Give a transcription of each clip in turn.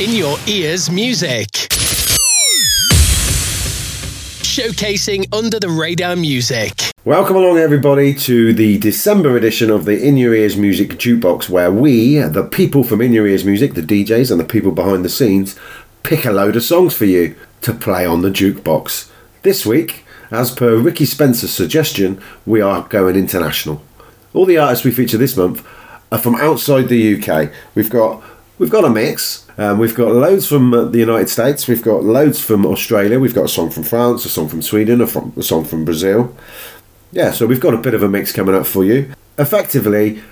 In Your Ears Music. Showcasing under the radar music. Welcome along, everybody, to the December edition of the In Your Ears Music Jukebox, where we, the people from In Your Ears Music, the DJs and the people behind the scenes, pick a load of songs for you to play on the jukebox. This week, as per Ricky Spencer's suggestion, we are going international. All the artists we feature this month are from outside the UK. We've got we've got a mix. Um, we've got loads from uh, the United States. We've got loads from Australia. We've got a song from France, a song from Sweden, a, from, a song from Brazil. Yeah, so we've got a bit of a mix coming up for you. Effectively,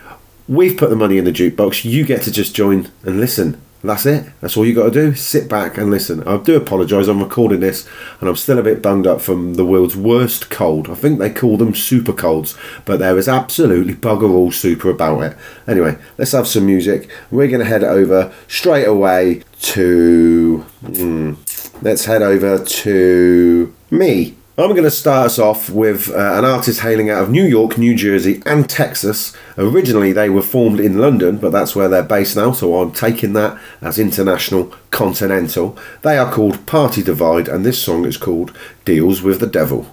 we've put the money in the jukebox. You get to just join and listen. That's it. That's all you got to do. Sit back and listen. I do apologise. I'm recording this and I'm still a bit bunged up from the world's worst cold. I think they call them super colds, but there is absolutely bugger all super about it. Anyway, let's have some music. We're going to head over straight away to. Mm, let's head over to me. I'm going to start us off with uh, an artist hailing out of New York, New Jersey, and Texas. Originally, they were formed in London, but that's where they're based now, so I'm taking that as international continental. They are called Party Divide, and this song is called Deals with the Devil.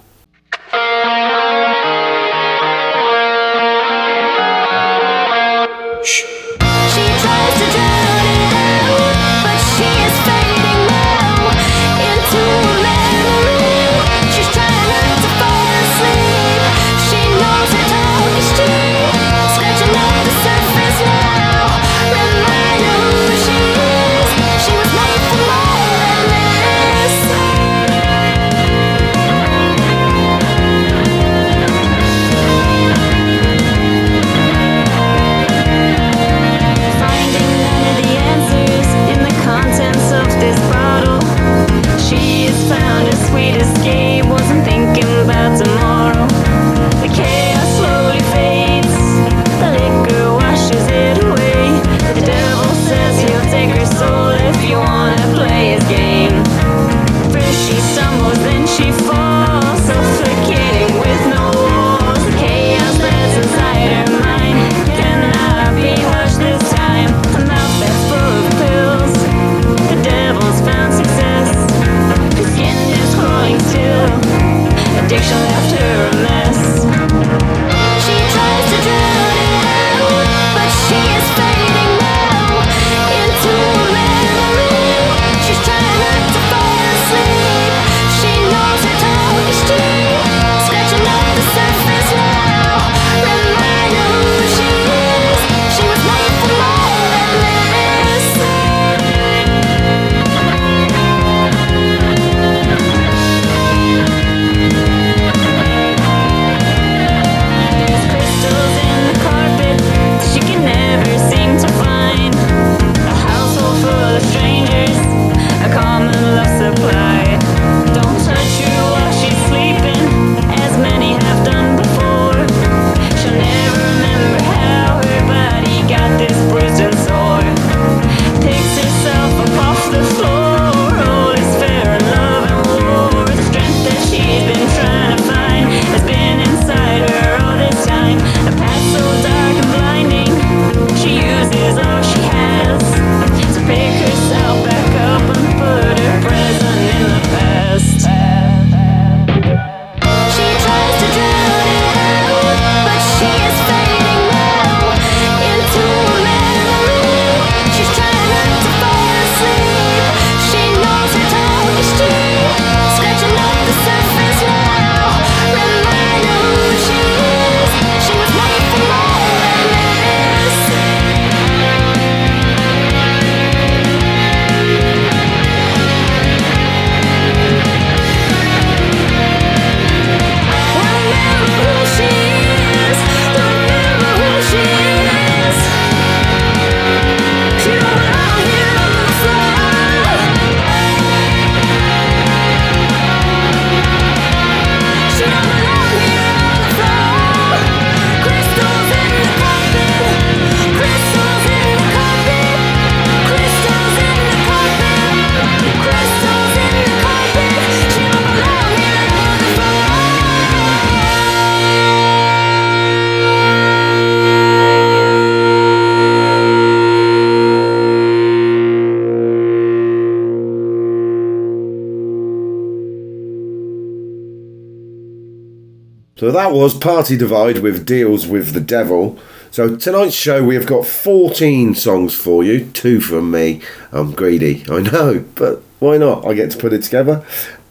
That was Party Divide with Deals with the Devil. So tonight's show we have got 14 songs for you, two from me. I'm greedy, I know, but why not? I get to put it together.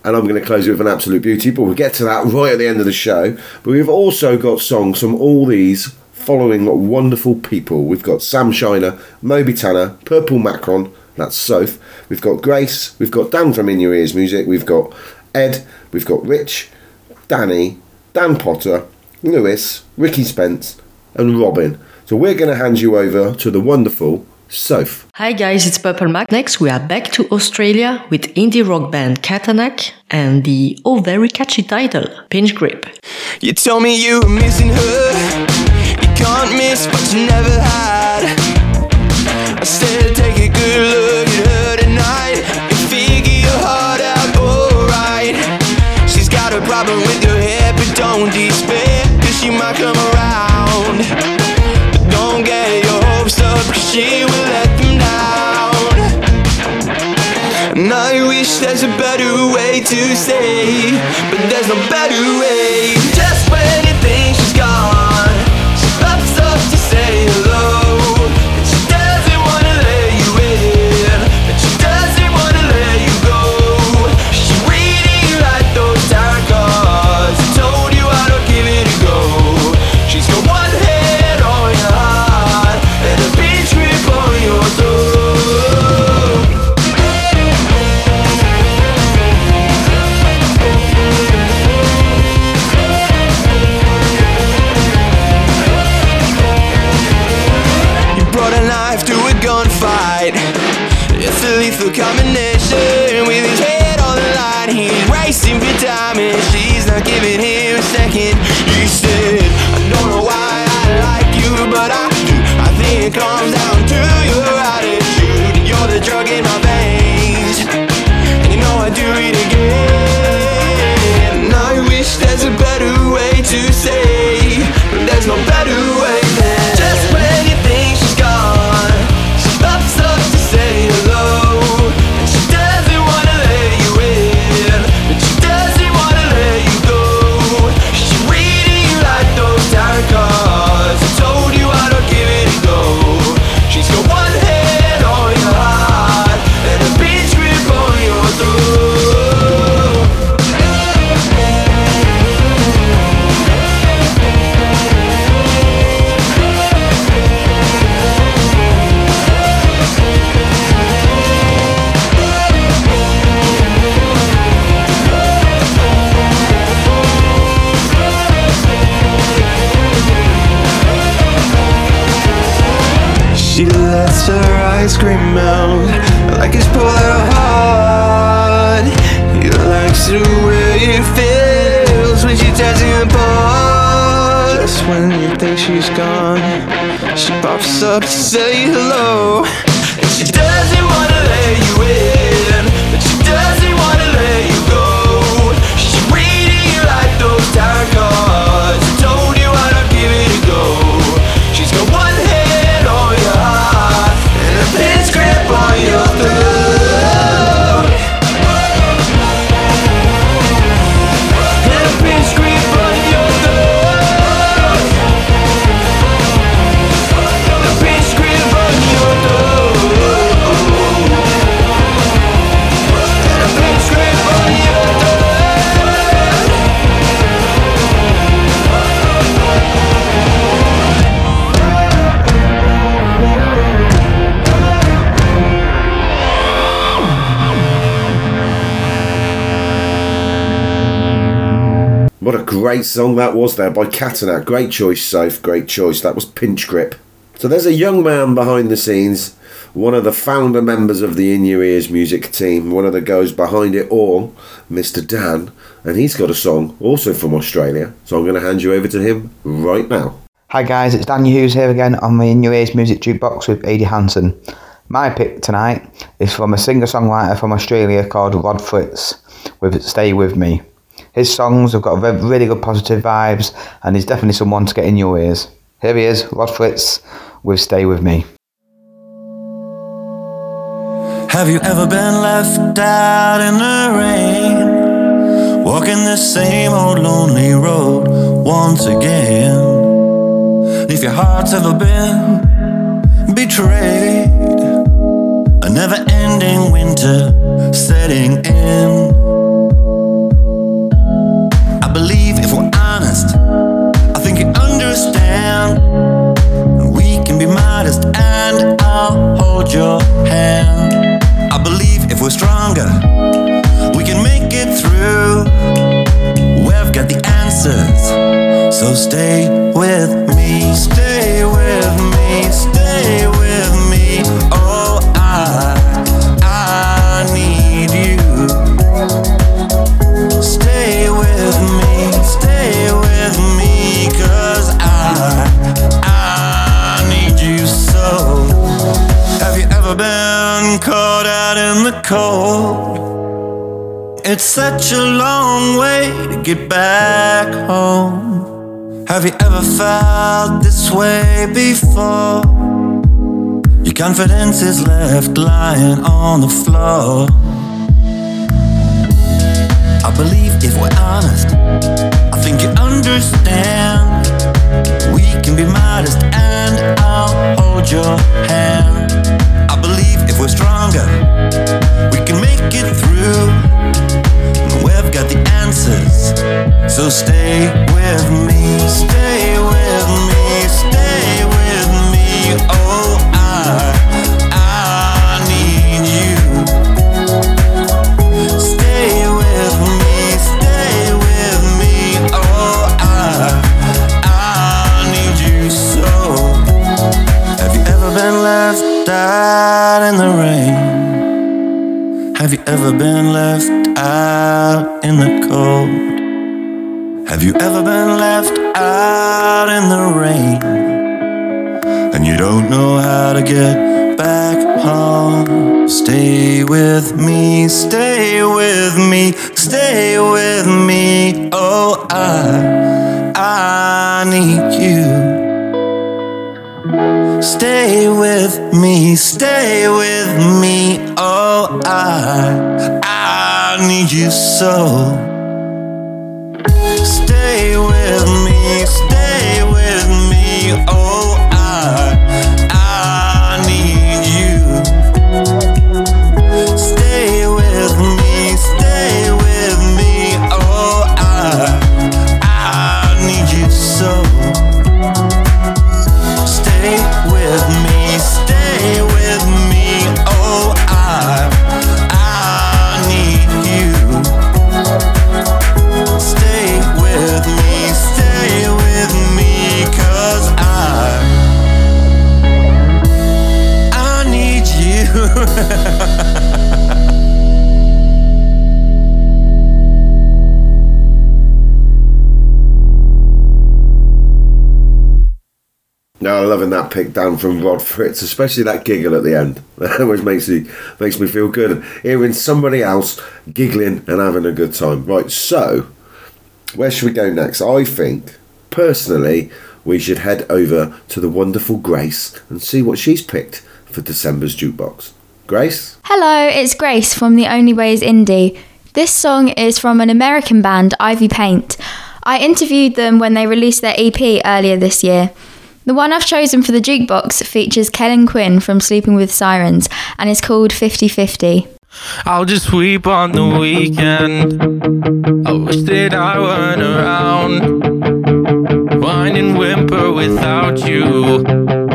And I'm going to close it with an absolute beauty, but we'll get to that right at the end of the show. But we've also got songs from all these following wonderful people. We've got Sam Shiner, Moby Tanner, Purple Macron, that's Soph. We've got Grace, we've got Dan from In Your Ears Music, we've got Ed, we've got Rich, Danny, Dan Potter, Lewis, Ricky Spence, and Robin. So we're going to hand you over to the wonderful Soph. Hi guys, it's Purple Mac. Next, we are back to Australia with indie rock band Katanak and the oh very catchy title, Pinch Grip. You told me you were missing her. You can't miss what you never had. I said to say, but there's no better lets her ice cream melt like it's pulling heart. He likes the way it feels when she you apart. Just when you think she's gone, she pops up to say hello. And she doesn't wanna let you in, pinch great song that was there by Katanak. Great choice, Soph. Great choice. That was Pinch Grip. So there's a young man behind the scenes, one of the founder members of the In Your Ears music team, one of the guys behind it all, Mr. Dan, and he's got a song also from Australia. So I'm going to hand you over to him right now. Hi guys, it's Daniel Hughes here again on the In Your Ears Music Jukebox with Eddie Hansen. My pick tonight is from a singer-songwriter from Australia called Rod Fritz with Stay With Me. His songs have got really good positive vibes and he's definitely someone to get in your ears. Here he is, Rod Fritz with Stay With Me. Have you ever been left out in the rain? Walking the same old lonely road, once again. If your heart's ever been betrayed, a never ending winter setting in. I believe if we're honest, I think you understand. We can be modest and I'll hold your hand. I believe if we're stronger, we can make it through. We've got the answers, so stay with me, stay with me, stay with me. Cold? It's such a long way to get back home. Have you ever felt this way before? Your confidence is left lying on the floor. I believe if we're honest, I think you understand. We can be modest and I'll hold your hand. I believe if we're stronger, it through. We've got the answers, so stay with me, stay with me, stay with me. Oh, I, I need you. Stay with me, stay with me. Oh, I, I need you so. Have you ever been left out in the rain? Have you ever been left out in the cold? Have you ever been left out in the rain? And you don't know how to get back home. Stay with me, stay with me, stay with me. Oh, I, I need you. Stay with me, stay with me. Oh, I, I need you so. Stay with me, stay with me. Oh, No, that pick down from Rod Fritz, especially that giggle at the end, which makes me makes me feel good. Hearing somebody else giggling and having a good time. Right, so where should we go next? I think personally we should head over to the wonderful Grace and see what she's picked for December's jukebox. Grace, Hello, it's Grace from The Only Way is Indie. This song is from an American band, Ivy Paint. I interviewed them when they released their EP earlier this year. The one I've chosen for the jukebox features Kellin Quinn from Sleeping with Sirens and is called 50 50. I'll just weep on the weekend. I wish that I weren't around. Whine and whimper without you.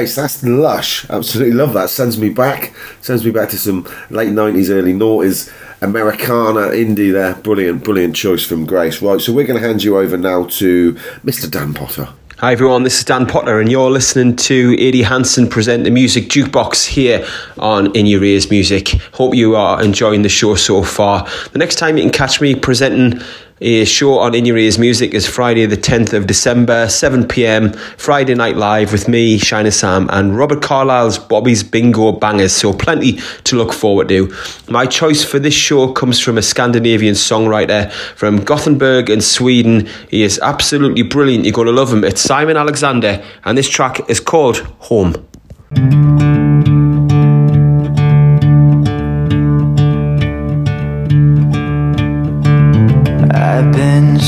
Grace, that's lush. Absolutely love that. Sends me back. Sends me back to some late nineties, early noughties Americana indie there. Brilliant, brilliant choice from Grace. Right, so we're going to hand you over now to Mr. Dan Potter. Hi everyone, this is Dan Potter, and you're listening to Eddie Hansen present the Music Jukebox here on In Your Ears Music. Hope you are enjoying the show so far. The next time you can catch me presenting a show on In Your Ears Music is Friday, the 10th of December, 7 pm, Friday Night Live with me, Shiner Sam, and Robert Carlyle's Bobby's Bingo Bangers. So, plenty to look forward to. My choice for this show comes from a Scandinavian songwriter from Gothenburg in Sweden. He is absolutely brilliant. You're going to love him. It's Simon Alexander, and this track is called Home.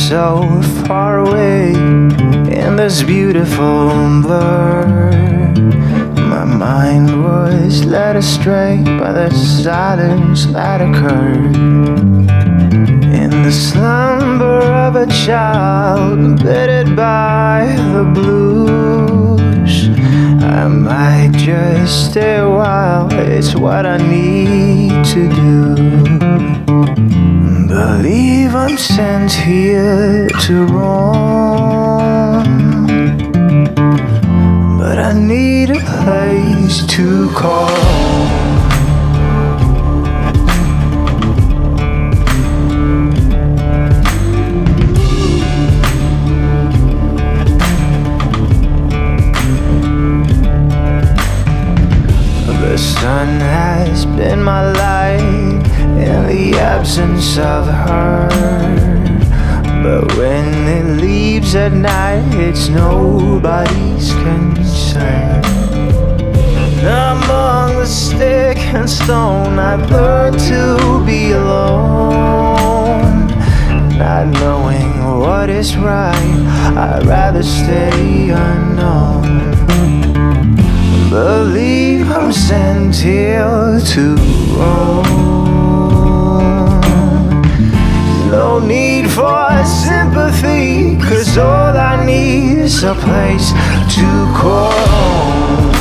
So far away in this beautiful blur. My mind was led astray by the silence that occurred. In the slumber of a child, bitted by the blues. I might just stay a while, it's what I need to do. Believe I'm sent here to roam. But I need a place to call. The sun has been my light in the absence of her. But when it leaves at night, it's nobody's concern. Among the stick and stone, I've learned to be alone. Not knowing what is right, I'd rather stay unknown. Believe I'm sent here to roam. No need for sympathy, cause all I need is a place to call home.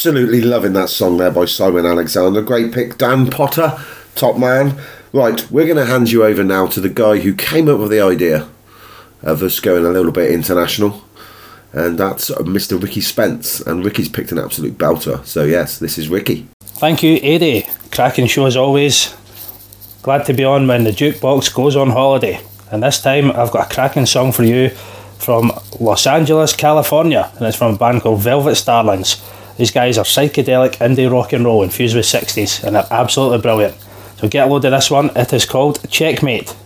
Absolutely loving that song there by Simon Alexander. Great pick, Dan Potter, top man. Right, we're going to hand you over now to the guy who came up with the idea of us going a little bit international, and that's Mr. Ricky Spence. And Ricky's picked an absolute belter. So, yes, this is Ricky. Thank you, Eddie. Cracking show as always. Glad to be on when the jukebox goes on holiday. And this time I've got a cracking song for you from Los Angeles, California, and it's from a band called Velvet Starlings. These guys are psychedelic indie rock and roll infused with 60s, and they're absolutely brilliant. So get a load of this one. It is called Checkmate.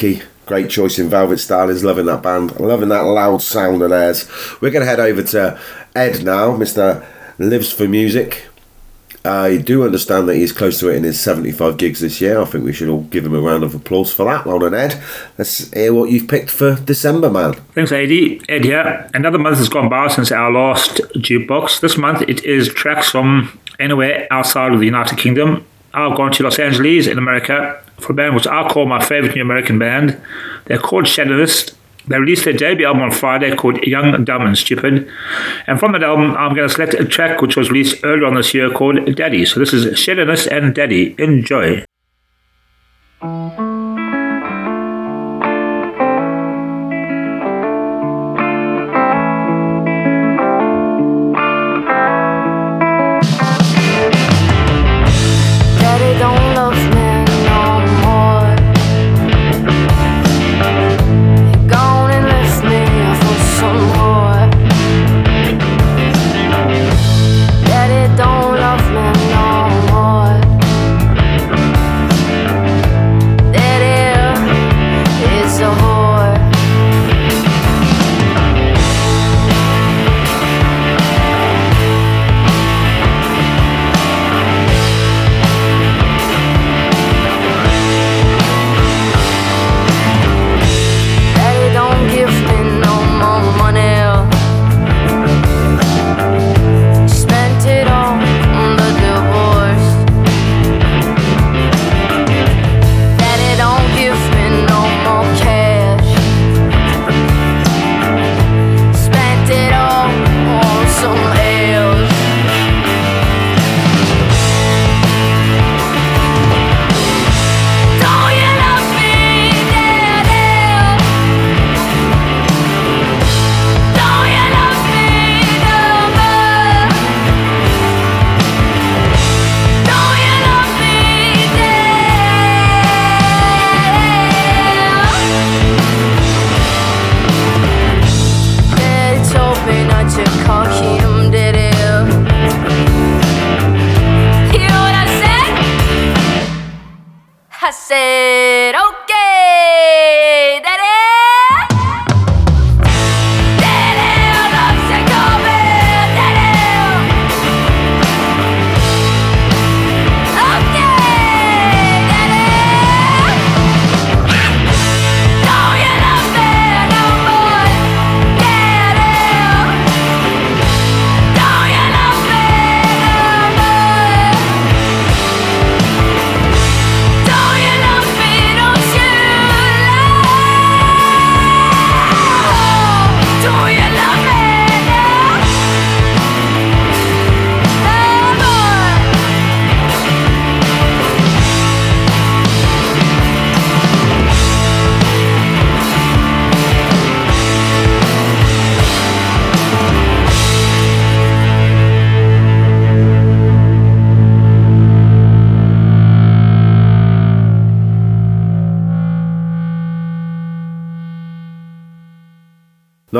Ricky, great choice in Velvet Starlings. Loving that band. Loving that loud sound of theirs. We're going to head over to Ed now, Mr. Lives for Music. I do understand that he's close to it in his 75 gigs this year. I think we should all give him a round of applause for that. Well done, Ed. Let's hear what you've picked for December, man. Thanks, Ed. Ed here. Another month has gone by since our last jukebox. This month it is tracks from anywhere outside of the United Kingdom. I've gone to Los Angeles in America for a band which I call my favorite new American band. They're called Shadowist. They released their debut album on Friday called Young, Dumb and Stupid. And from that album, I'm going to select a track which was released earlier on this year called Daddy. So this is Shadowist and Daddy. Enjoy.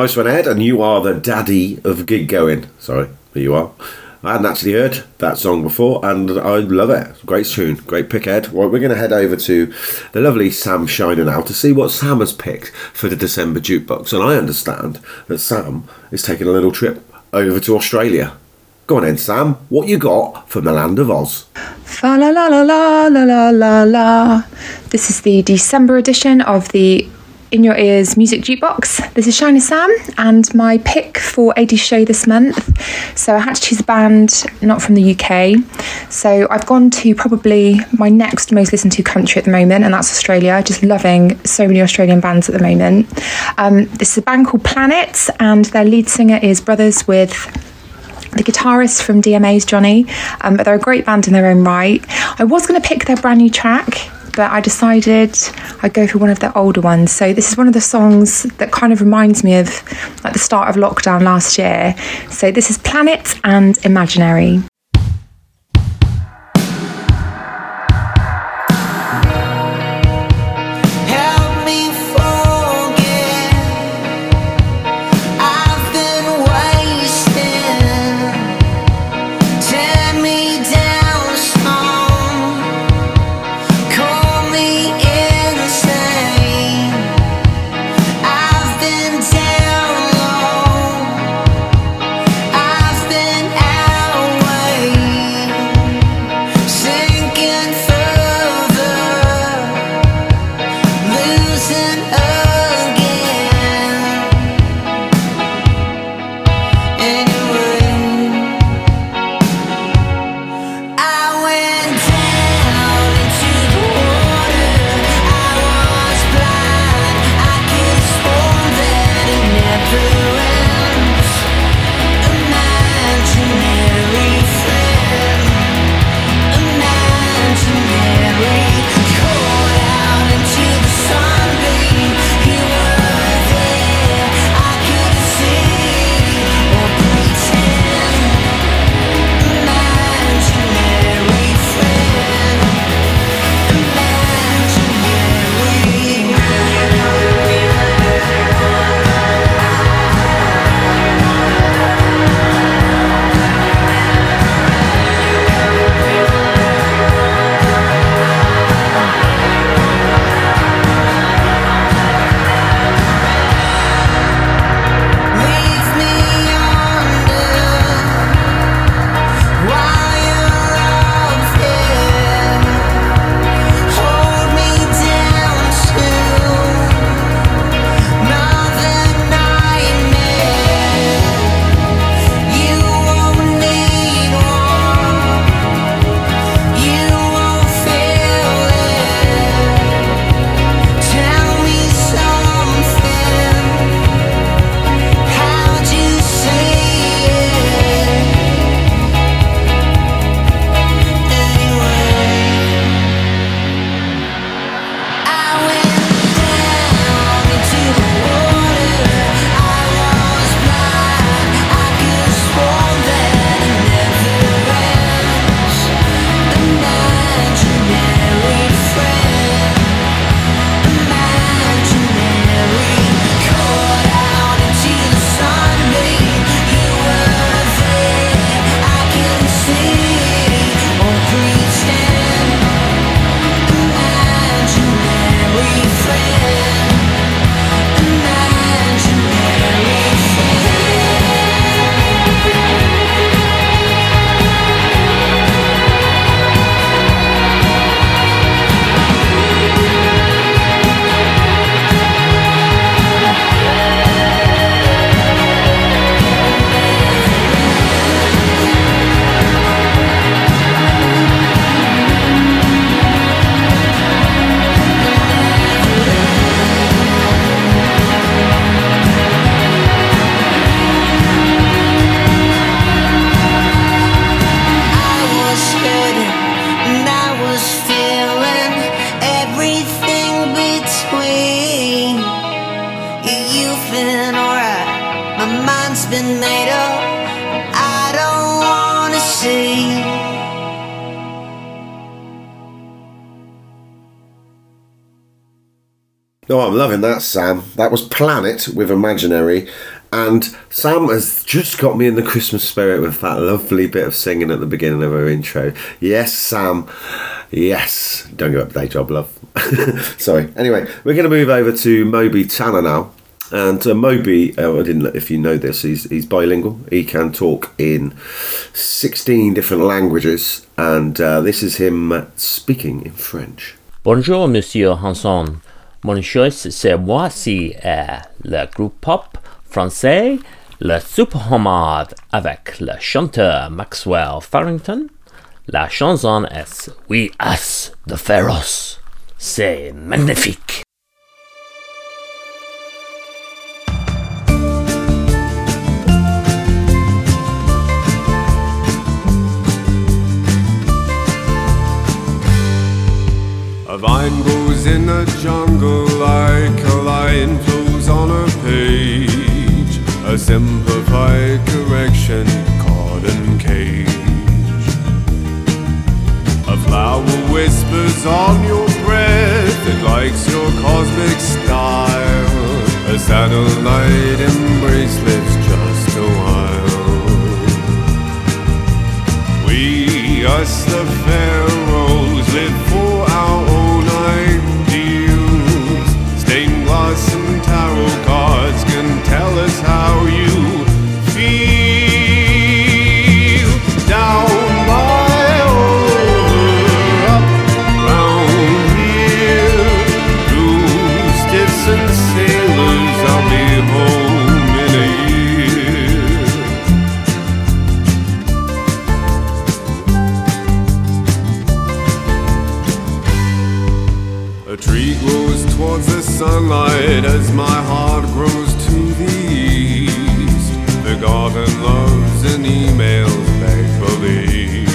Nice one, Ed, and you are the daddy of gig going. Sorry, here you are. I hadn't actually heard that song before, and I love it. Great tune, great pick, Ed. Well, we're going to head over to the lovely Sam Shiner now to see what Sam has picked for the December jukebox. And I understand that Sam is taking a little trip over to Australia. Go on, then, Sam. What you got from the land of Oz? La la la la la la la. This is the December edition of the In Your Ears Music Jukebox. This is Shiny Sam, and my pick for AD show this month. So I had to choose a band not from the UK. So I've gone to probably my next most listened to country at the moment, and that's Australia. Just loving so many Australian bands at the moment. Um, this is a band called Planet, and their lead singer is brothers with the guitarist from DMA's Johnny, um, but they're a great band in their own right. I was going to pick their brand new track, but I decided I'd go for one of their older ones. So this is one of the songs that kind of reminds me of like the start of lockdown last year. So this is Planet and Imaginary. I'm loving that, Sam. That was Planet with Imaginary. And Sam has just got me in the Christmas spirit with that lovely bit of singing at the beginning of her intro. Yes, Sam. Yes. Don't give up the day job, love. Sorry. Anyway, we're going to move over to Moby Tanner now. And uh, Moby, uh, I didn't know if you know this, he's, he's bilingual. He can talk in 16 different languages. And uh, this is him speaking in French. Bonjour, Monsieur Hansen. Mon choice, c'est voici euh, le groupe pop français, le Super Homard, avec le chanteur Maxwell Farrington. La chanson est We Us the Pharaohs. C'est magnifique. In the jungle like a lion flows on a page. A simplified correction caught in cage. A flower whispers on your breath, it likes your cosmic style. A satellite embrace lives just a while. We, us the pharaohs, the as my heart grows to the east. The garden loves emails make believe.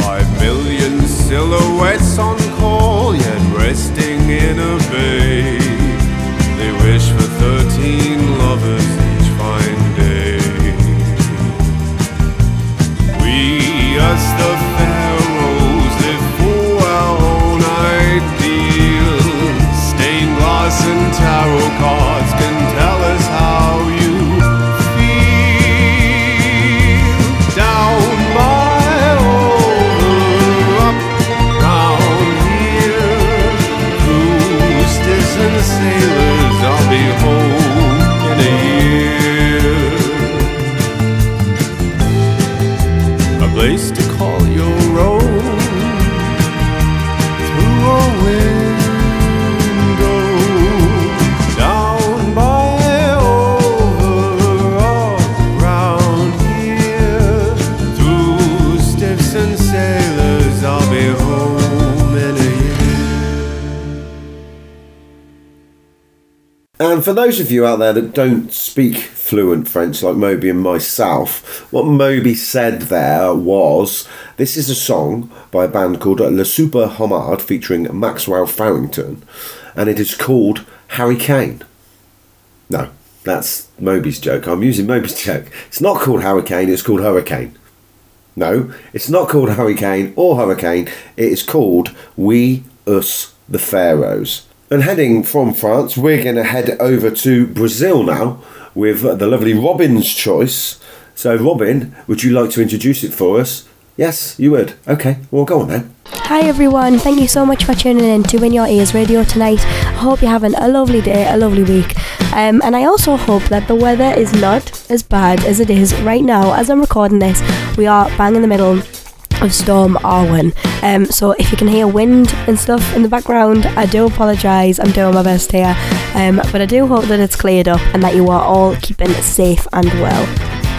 Five million silhouettes on call, yet resting in a bay. They wish for thirteen lovers each fine day. We, us the And for those of you out there that don't speak fluent French like Moby and myself, what Moby said there was this is a song by a band called Le Super Homard featuring Maxwell Farrington, and it is called Harry Kane. No, that's Moby's joke. I'm using Moby's joke. It's not called Hurricane, it's called Hurricane. No, it's not called Hurricane or Hurricane, it is called We, Us, the Pharaohs. And heading from France, we're going to head over to Brazil now with the lovely Robin's choice. So, Robin, would you like to introduce it for us? Yes, you would. Okay, well, go on then. Hi everyone, thank you so much for tuning in to In Your Ears Radio tonight. I hope you're having a lovely day, a lovely week. Um, and I also hope that the weather is not as bad as it is right now. As I'm recording this, we are bang in the middle of Storm Arwen. Um, so if you can hear wind and stuff in the background, I do apologise. I'm doing my best here. Um, but I do hope that it's cleared up and that you are all keeping safe and well.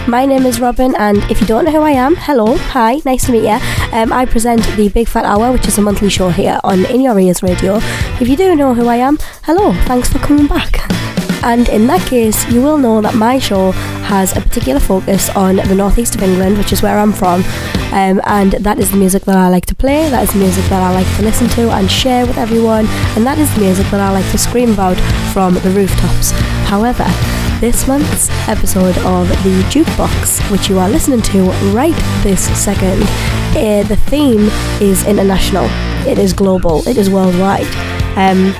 My name is Robin, and if you don't know who I am, hello, hi, nice to meet you. Um, I present the Big Fat Hour, which is a monthly show here on In Your Ears Radio. If you do know who I am, hello, thanks for coming back. And in that case, you will know that my show has a particular focus on the northeast of England, which is where I'm from. Um, and that is the music that I like to play, that is the music that I like to listen to and share with everyone, and that is the music that I like to scream about from the rooftops. However, this month's episode of the Jukebox, which you are listening to right this second, uh, the theme is international, it is global, it is worldwide. Um,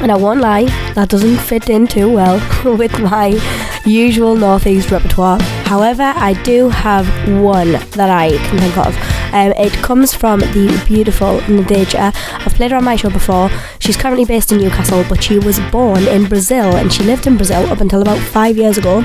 and I won't lie, that doesn't fit in too well with my usual Northeast repertoire. However, I do have one that I can think of. Um, it comes from the beautiful Nadeja. I've played her on my show before. She's currently based in Newcastle, but she was born in Brazil and she lived in Brazil up until about five years ago.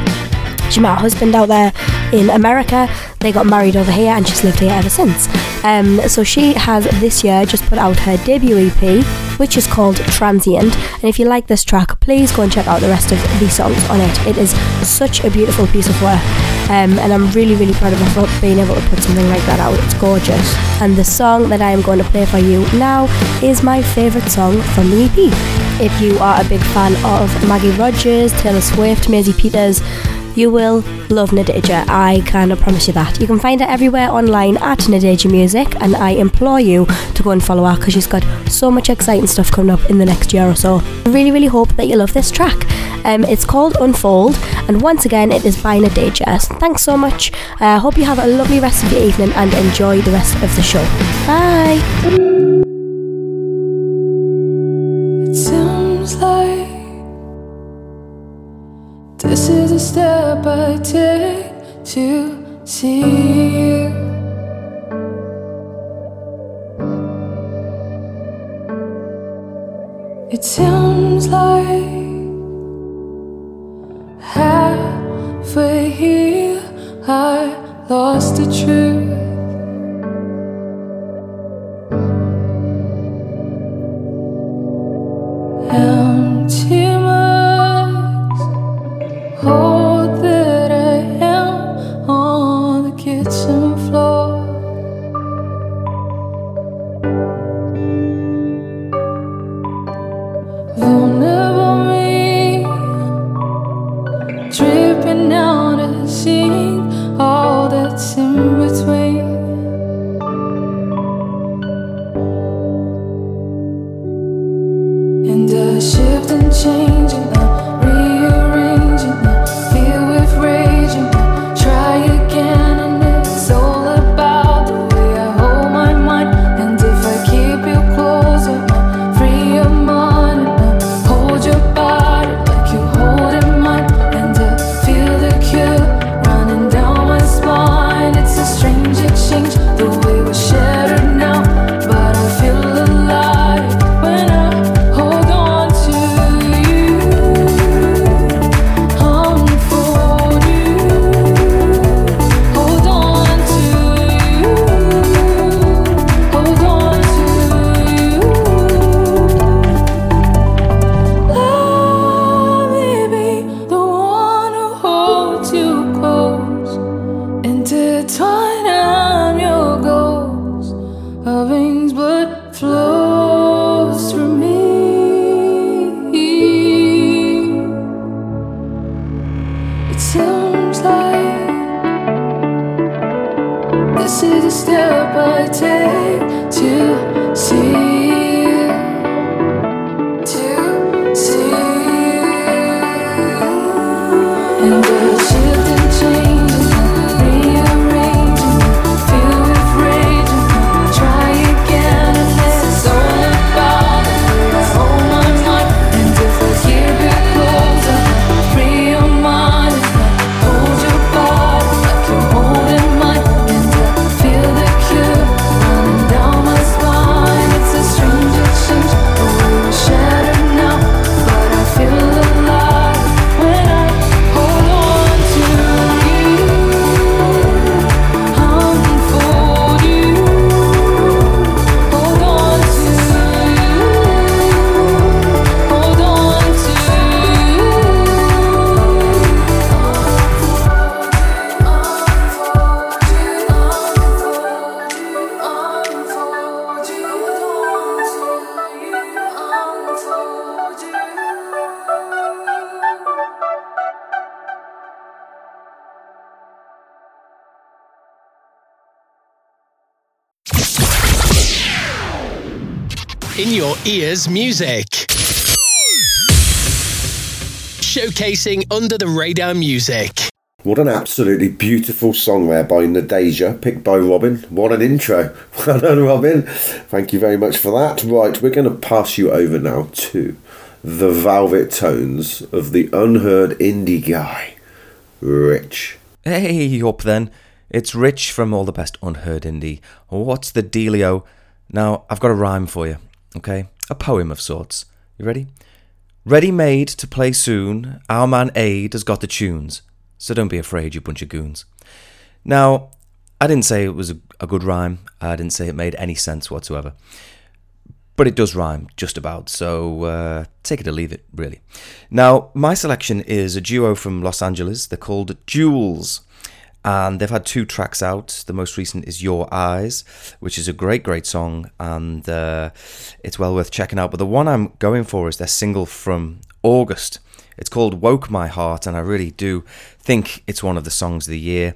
She met her husband out there in America. They got married over here and she's lived here ever since. Um, so she has this year just put out her debut EP, which is called Transient. And if you like this track, please go and check out the rest of the songs on it. It is such a beautiful piece of work. Um, and I'm really, really proud of her for being able to put something like that out. It's gorgeous. And the song that I am going to play for you now is my favourite song from the EP. If you are a big fan of Maggie Rogers, Taylor Swift, Maisie Peters, you will love Nadeja. I of promise you that. You can find her everywhere online at Nadeja Music, and I implore you to go and follow her because she's got so much exciting stuff coming up in the next year or so. I really, really hope that you love this track. Um, it's called Unfold, and once again, it is by Nadeja. So thanks so much. I uh, hope you have a lovely rest of your evening and enjoy the rest of the show. Bye. It seems like this is a step I take to see you. It seems like halfway here I lost the truth. In your ears, music. Showcasing under the radar music. What an absolutely beautiful song there by Nadeja, picked by Robin. What an intro. Well done, Robin. Thank you very much for that. Right, we're going to pass you over now to the velvet tones of the unheard indie guy, Rich. Hey, up then. It's Rich from All the Best Unheard Indie. What's the dealio? Now, I've got a rhyme for you, okay? A poem of sorts. You ready? Ready made to play soon, our man Aid has got the tunes. So don't be afraid, you bunch of goons. Now, I didn't say it was a, a good rhyme. I didn't say it made any sense whatsoever. But it does rhyme, just about, so uh, take it or leave it, really. Now, my selection is a duo from Los Angeles. They're called Jules and they've had two tracks out. The most recent is Your Eyes, which is a great, great song, and uh, it's well worth checking out. But the one I'm going for is their single from August. It's called Woke My Heart, and I really do think it's one of the songs of the year.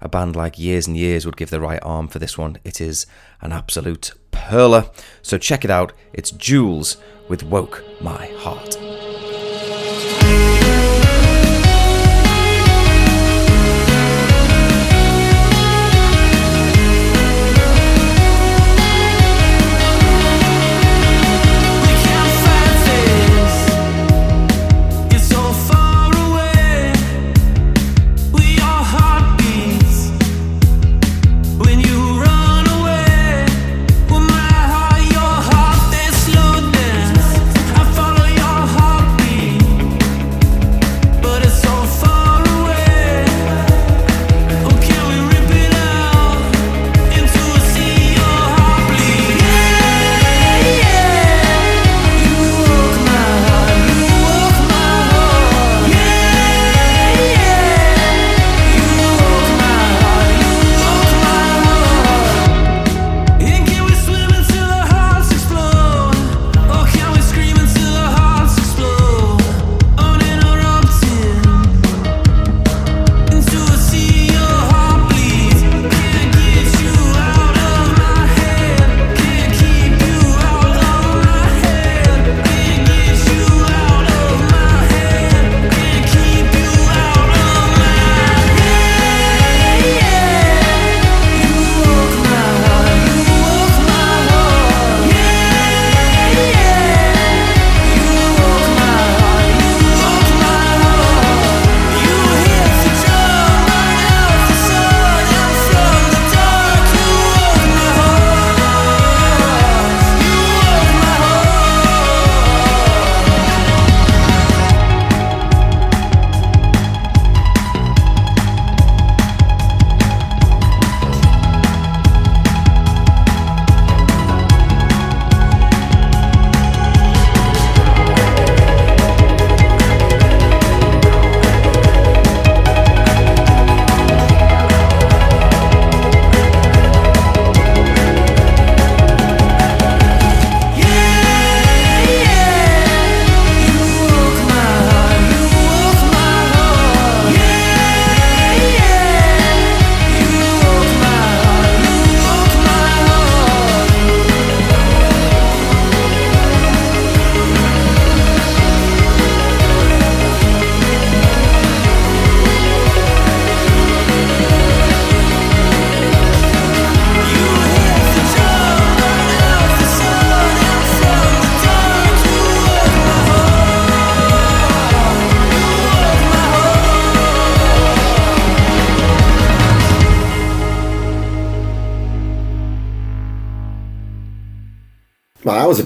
A band like Years and Years would give the right arm for this one. It is an absolute perler. So check it out. It's Jules with Woke My Heart.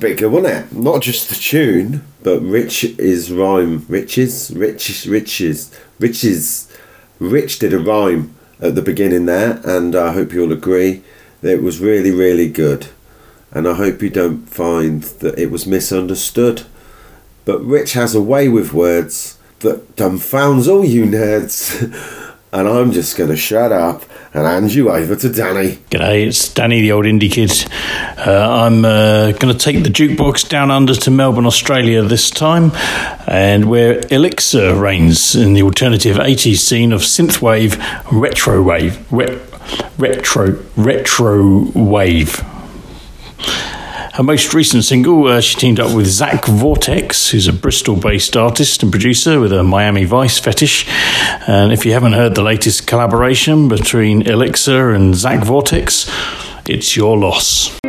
Bit good, wasn't it? Not just the tune, but Rich is rhyme. Riches, Rich, Riches, Riches. Rich did a rhyme at the beginning there, and I hope you'll agree that it was really, really good. And I hope you don't find that it was misunderstood. But Rich has a way with words that dumbfounds all you nerds. and I'm just going to shut up and hand you over to Danny. G'day, it's Danny, the old indie kid. Uh, I'm uh, going to take the jukebox down under to Melbourne, Australia this time, and where Elixir reigns in the alternative 80s scene of synthwave, retro wave, re- retro, retro wave. Her most recent single, uh, she teamed up with Zach Vortex, who's a Bristol based artist and producer with a Miami Vice fetish. And if you haven't heard the latest collaboration between Elixir and Zach Vortex, it's your loss.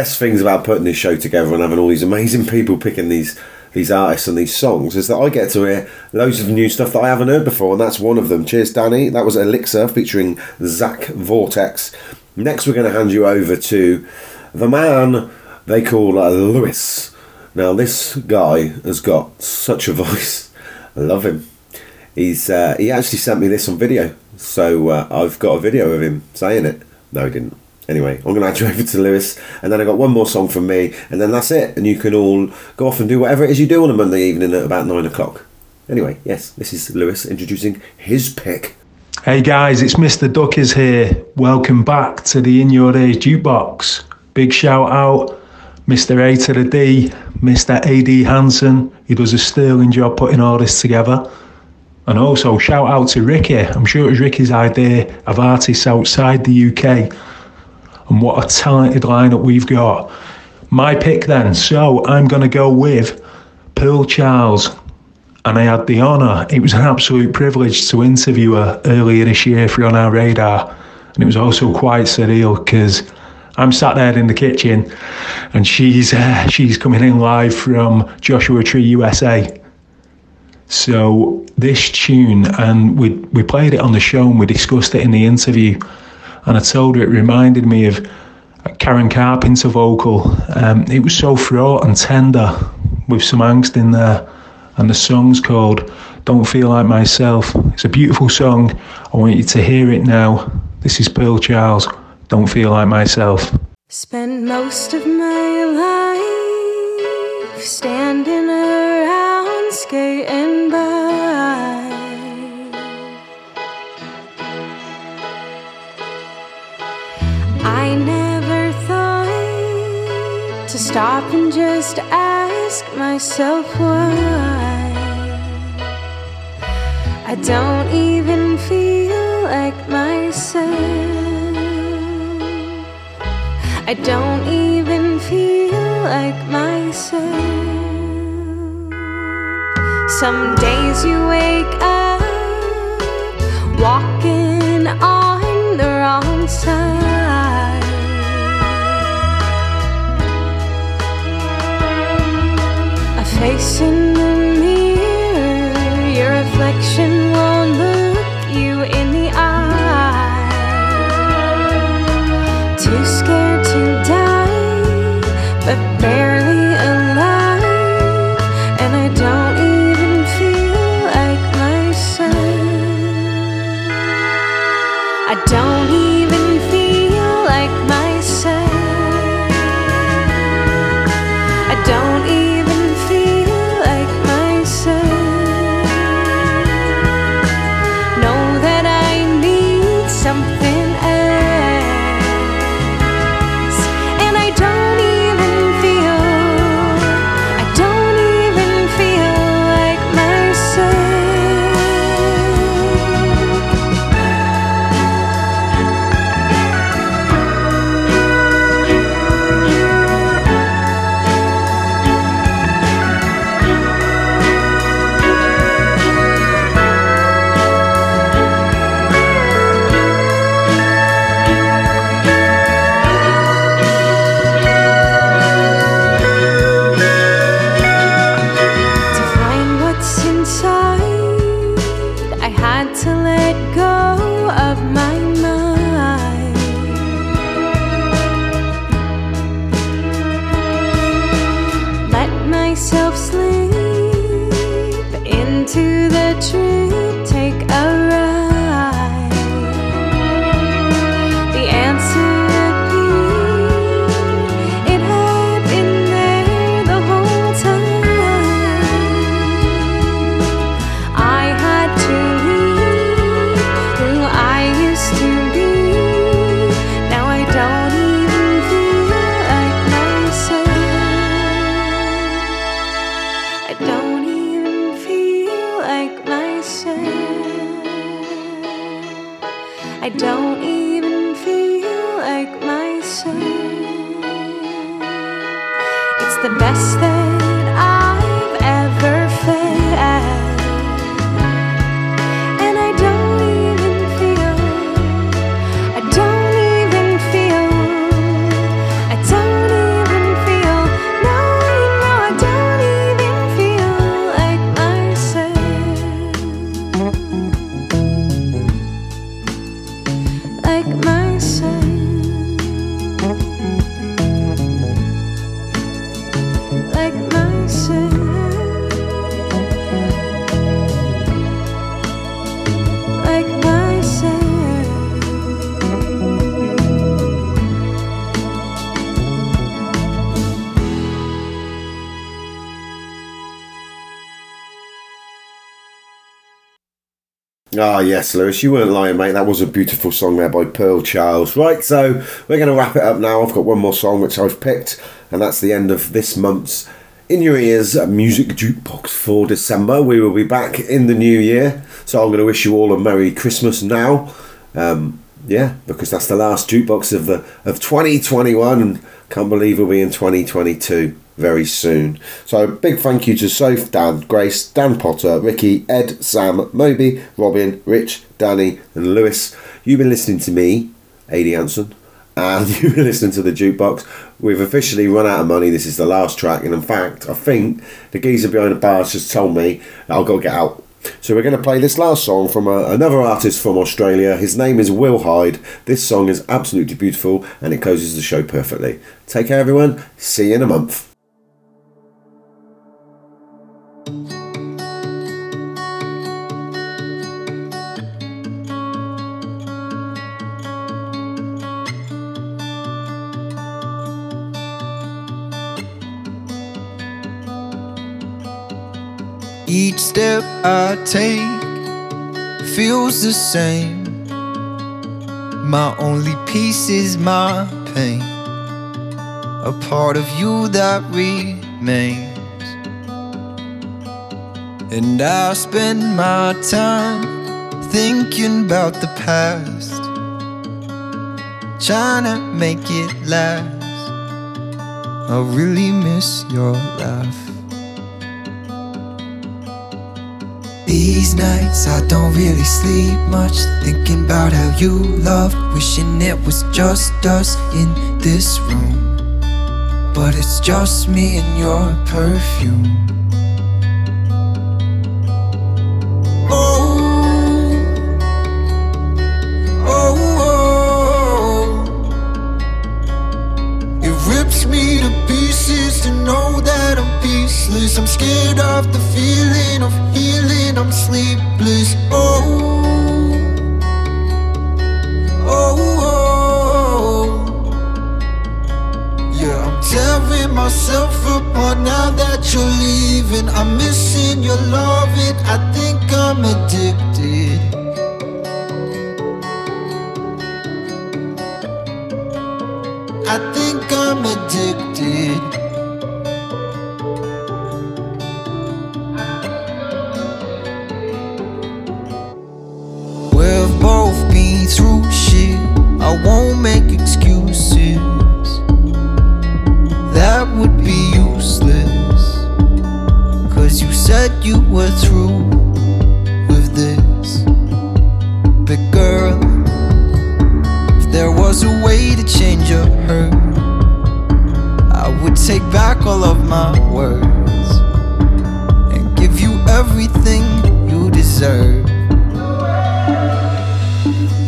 Best things about putting this show together and having all these amazing people picking these these artists and these songs is that I get to hear loads of new stuff that I haven't heard before, and that's one of them. Cheers, Danny. That was Elixir featuring Zach Vortex. Next, we're going to hand you over to the man they call uh, Lewis. Now, this guy has got such a voice. I love him. He's uh, he actually sent me this on video, so uh, I've got a video of him saying it. No, he didn't. Anyway, I'm going to hand you over to Lewis, and then I got one more song from me, and then that's it. And you can all go off and do whatever it is you do on a Monday evening at about nine o'clock. Anyway, yes, this is Lewis introducing his pick. Hey guys, it's Mr. Duckers here. Welcome back to the In Your Ears Jukebox. Big shout out, Mr. A to the D, Mr. AD Hansen. He does a sterling job putting all this together. And also shout out to Ricky. I'm sure it was Ricky's idea of artists outside the UK. And what a talented lineup we've got. My pick then. So I'm going to go with Pearl Charles and I had the honour. It was an absolute privilege to interview her earlier this year for On Our Radar, and it was also quite surreal because I'm sat there in the kitchen, and she's uh, she's coming in live from Joshua Tree, USA. So this tune, and we we played it on the show, and we discussed it in the interview, and I told her it reminded me of Karen Carpenter vocal. Um, it was so fraught and tender, with some angst in there and the song's called Don't Feel Like Myself. It's a beautiful song. I want you to hear it now. This is Pearl Charles, Don't Feel Like Myself. Spent most of my life standing around skating by. Stop and just ask myself why. I don't even feel like myself. I don't even feel like myself. Some days you wake up walking on the wrong side. A yes, Lewis, you weren't lying, mate. That was a beautiful song there by Pearl Charles. Right, so we're going to wrap it up now. I've got one more song which I've picked, and that's the end of this month's In Your Ears Music Jukebox for December. We will be back in the new year, so I'm going to wish you all a Merry Christmas now. Um, yeah, because that's the last jukebox of the of 2021, and can't believe we'll be in 2022 very soon. So big thank you to Soph, Dan, Grace, Dan Potter, Ricky, Ed, Sam, Moby, Robin, Rich, Danny, and Lewis. You've been listening to me, Eddie Hansen, and you've been listening to the jukebox. We've officially run out of money. This is the last track, and in fact, I think the geezer behind the bars just told me got to get out. So we're going to play this last song from a, another artist from Australia. His name is Will Hyde. This song is absolutely beautiful, and it closes the show perfectly. Take care, everyone. See you in a month. I take feels the same. My only peace is my pain. A part of you that remains. And I spend my time thinking about the past. Trying to make it last. I really miss your laugh. These nights I don't really sleep much. Thinking about how you love, wishing it was just us in this room. But it's just me and your perfume. You were through with this. But girl, if there was a way to change your hurt, I would take back all of my words and give you everything you deserve.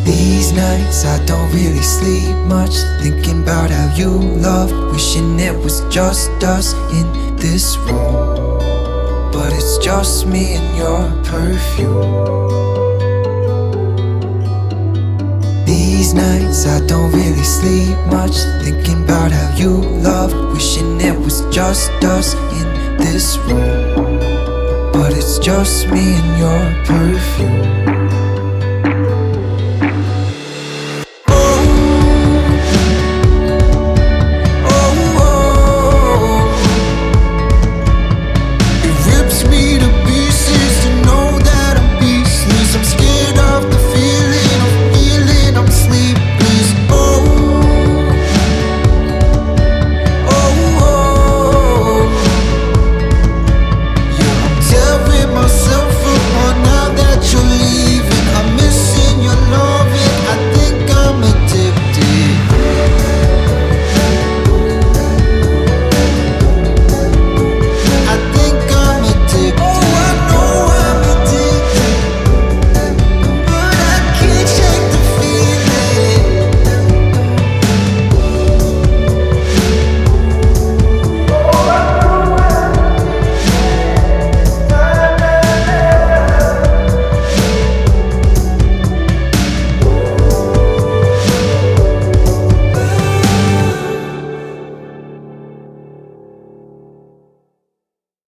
These nights I don't really sleep much, thinking about how you love, wishing it was just us in this room. Just me and your perfume. These nights I don't really sleep much, thinking about how you love, wishing it was just us in this room. But it's just me and your perfume.